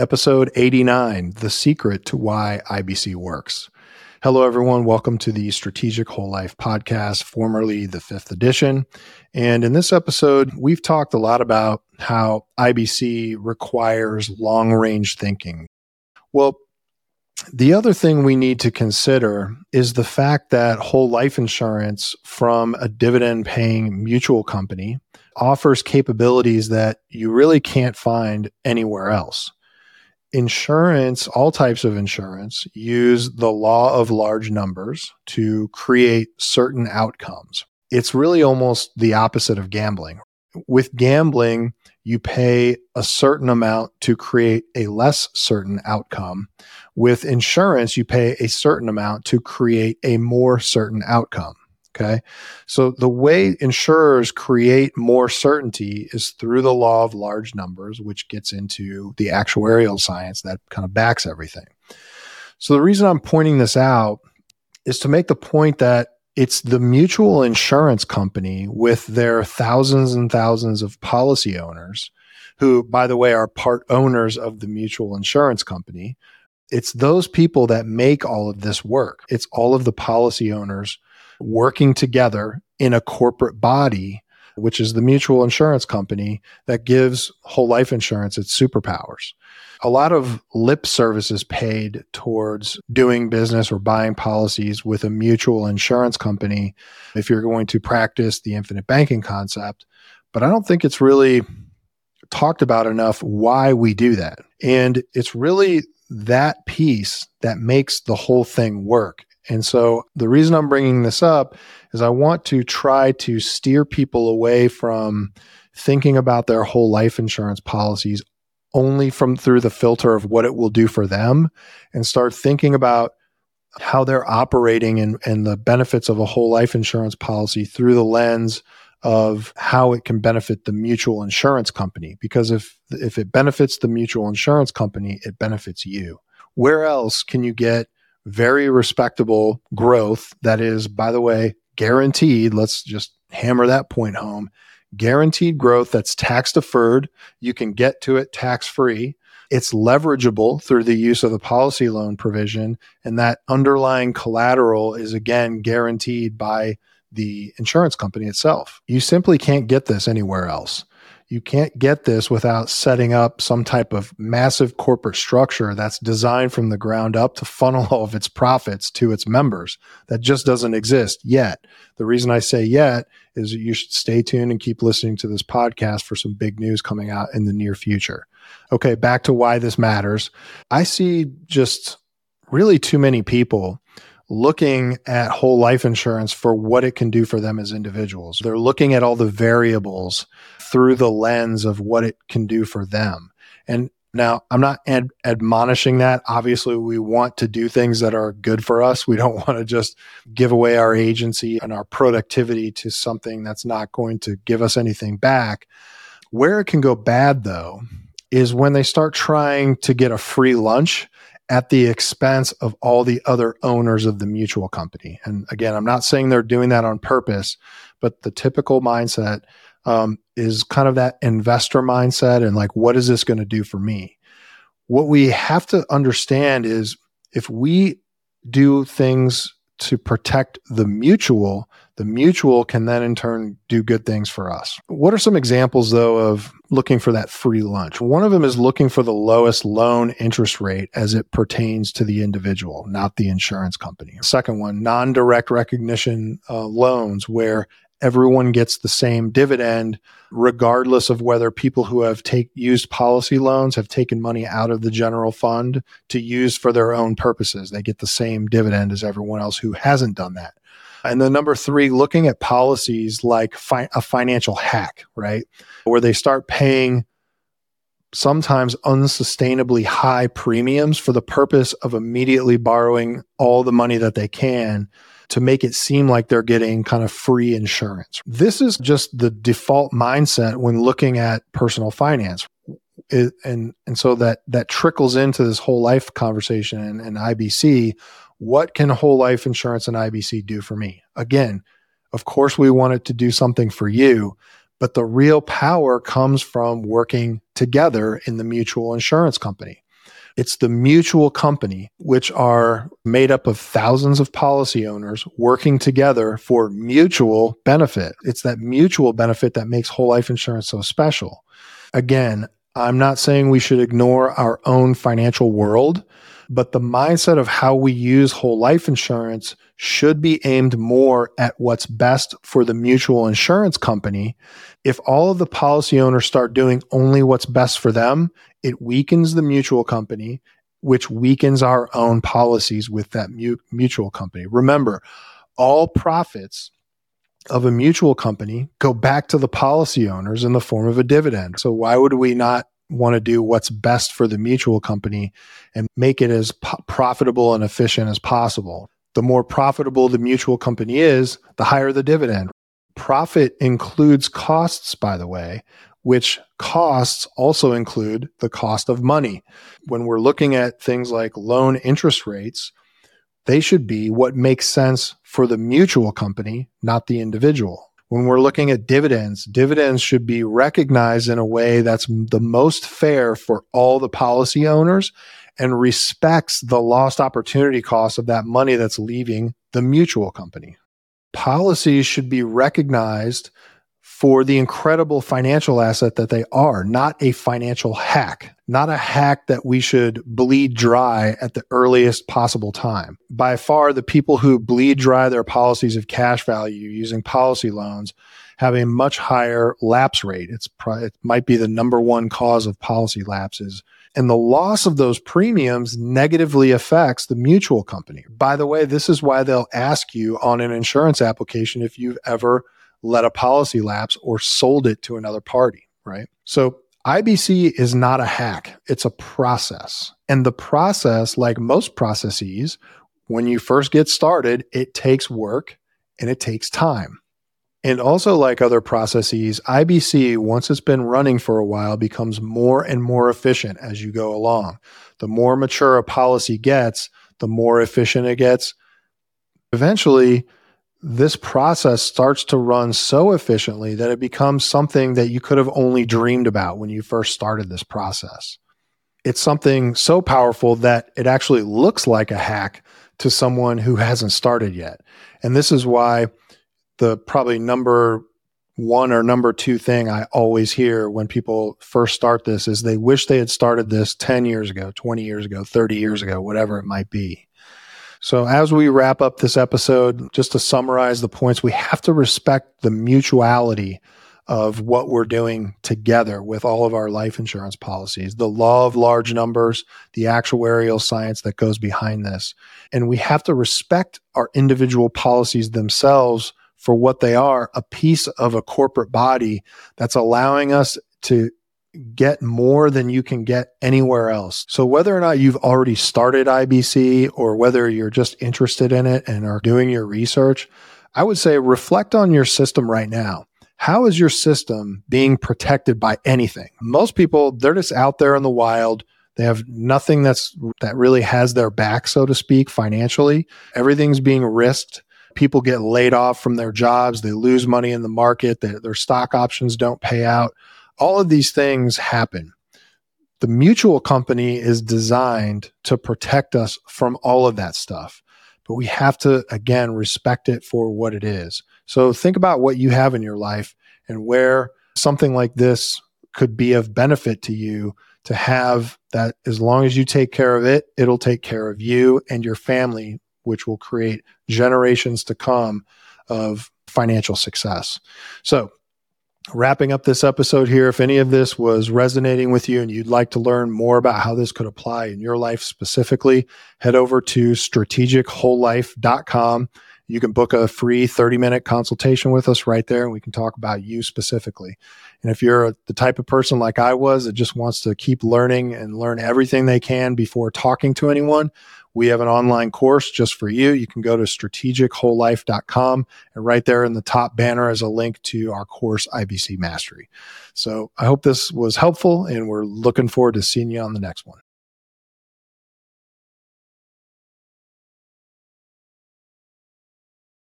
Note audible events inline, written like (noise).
episode 89 The Secret to Why IBC Works. Hello, everyone. Welcome to the Strategic Whole Life podcast, formerly the fifth edition. And in this episode, we've talked a lot about how IBC requires long range thinking. Well, the other thing we need to consider is the fact that whole life insurance from a dividend paying mutual company offers capabilities that you really can't find anywhere else insurance, all types of insurance, use the law of large numbers to create certain outcomes. It's really almost the opposite of gambling. With gambling, you pay a certain amount to create a less certain outcome. With insurance, you pay a certain amount to create a more certain outcome. Okay. So the way insurers create more certainty is through the law of large numbers, which gets into the actuarial science that kind of backs everything. So the reason I'm pointing this out is to make the point that it's the mutual insurance company with their thousands and thousands of policy owners who, by the way, are part owners of the mutual insurance company. It's those people that make all of this work. It's all of the policy owners working together in a corporate body, which is the mutual insurance company that gives whole life insurance its superpowers. A lot of lip services paid towards doing business or buying policies with a mutual insurance company if you're going to practice the infinite banking concept. But I don't think it's really talked about enough why we do that. And it's really that piece that makes the whole thing work. And so the reason I'm bringing this up is I want to try to steer people away from thinking about their whole life insurance policies only from through the filter of what it will do for them and start thinking about how they're operating and, and the benefits of a whole life insurance policy through the lens of how it can benefit the mutual insurance company. Because if if it benefits the mutual insurance company, it benefits you. Where else can you get very respectable growth that is, by the way, guaranteed. Let's just hammer that point home. Guaranteed growth that's tax deferred. You can get to it tax free. It's leverageable through the use of the policy loan provision. And that underlying collateral is again guaranteed by the insurance company itself. You simply can't get this anywhere else you can't get this without setting up some type of massive corporate structure that's designed from the ground up to funnel (laughs) all of its profits to its members. That just doesn't exist yet. The reason I say yet is that you should stay tuned and keep listening to this podcast for some big news coming out in the near future. Okay, back to why this matters. I see just really too many people looking at whole life insurance for what it can do for them as individuals. They're looking at all the variables through the lens of what it can do for them. And now, I'm not ad- admonishing that. Obviously, we want to do things that are good for us. We don't (laughs) want to just give away our agency and our productivity to something that's not going to give us anything back. Where it can go bad, though, is when they start trying to get a free lunch at the expense of all the other owners of the mutual company. And again, I'm not saying they're doing that on purpose, but the typical mindset um, is kind of that investor mindset and like, what is this going to do for me? What we have to understand is if we do things to protect the mutual, the mutual can then in turn do good things for us. What are some examples though of looking for that free lunch? One of them is looking for the lowest loan interest rate as it pertains to the individual, not the insurance company. Second one, non-direct recognition uh, loans where everyone gets the same dividend regardless of whether people who have take used policy loans have taken money out of the general fund to use for their own purposes they get the same dividend as everyone else who hasn't done that and then number three, looking at policies like fi- a financial hack, right? Where they start paying sometimes unsustainably high premiums for the purpose of immediately borrowing all the money that they can to make it seem like they're getting kind of free insurance. This is just the default mindset when looking at personal finance. It, and and so that that trickles into this whole life conversation and, and IBC what can whole life insurance and IBC do for me? Again, of course, we want it to do something for you, but the real power comes from working together in the mutual insurance company. It's the mutual company, which are made up of thousands of policy owners working together for mutual benefit. It's that mutual benefit that makes whole life insurance so special. Again, I'm not saying we should ignore our own financial world, but the mindset of how we use whole life insurance should be aimed more at what's best for the mutual insurance company. If all of the policy owners start doing only what's best for them, it weakens the mutual company, which weakens our own policies with that mu- mutual company. Remember, all profits of a mutual company go back to the policy owners in the form of a dividend. So why would we not want to do what's best for the mutual company and make it as profitable and efficient as possible? The more profitable the mutual company is, the higher the dividend. Profit includes costs, by the way, which costs also include the cost of money. When we're looking at things like loan interest rates, they should be what makes sense for the mutual company, not the individual. When we're looking at dividends, dividends should be recognized in a way that's the most fair for all the policy owners and respects the lost opportunity cost of that money that's leaving the mutual company. Policies should be recognized for the incredible financial asset that they are, not a financial hack, not a hack that we should bleed dry at the earliest possible time. By far, the people who bleed dry their policies of cash value using policy loans have a much higher lapse rate. It's it might be the number one cause of policy lapses. And the loss of those premiums negatively affects the mutual company. By the way, this is why they'll ask you on an insurance application if you've ever let a policy lapse or sold it to another party, right? So IBC is not a hack, it's a process. And the process, like most processes, when you first get started, it takes work and it takes time. And also, like other processes, IBC, once it's been running for a while, becomes more and more efficient as you go along. The more mature a policy gets, the more efficient it gets. Eventually, this process starts to run so efficiently that it becomes something that you could have only dreamed about when you first started this process. It's something so powerful that it actually looks like a hack to someone who hasn't started yet. And this is why the probably number one or number two thing I always hear when people first start this is they wish they had started this 10 years ago, 20 years ago, 30 years ago, whatever it might be. So, as we wrap up this episode, just to summarize the points, we have to respect the mutuality of what we're doing together with all of our life insurance policies, the law of large numbers, the actuarial science that goes behind this. And we have to respect our individual policies themselves for what they are a piece of a corporate body that's allowing us to get more than you can get anywhere else. So whether or not you've already started IBC or whether you're just interested in it and are doing your research, I would say reflect on your system right now. How is your system being protected by anything? Most people, they're just out there in the wild. They have nothing that's that really has their back, so to speak, financially. Everything's being risked. People get laid off from their jobs. They lose money in the market. Their, their stock options don't pay out all of these things happen. The mutual company is designed to protect us from all of that stuff. But we have to, again, respect it for what it is. So think about what you have in your life and where something like this could be of benefit to you to have that as long as you take care of it, it'll take care of you and your family, which will create generations to come of financial success. So wrapping up this episode here, if any of this was resonating with you and you'd like to learn more about how this could apply in your life specifically, head over to strategicwholelife.com. You can book a free 30 minute consultation with us right there, and we can talk about you specifically. And if you're the type of person like I was that just wants to keep learning and learn everything they can before talking to anyone, we have an online course just for you. You can go to strategicwholelife.com and right there in the top banner is a link to our course, IBC Mastery. So I hope this was helpful and we're looking forward to seeing you on the next one.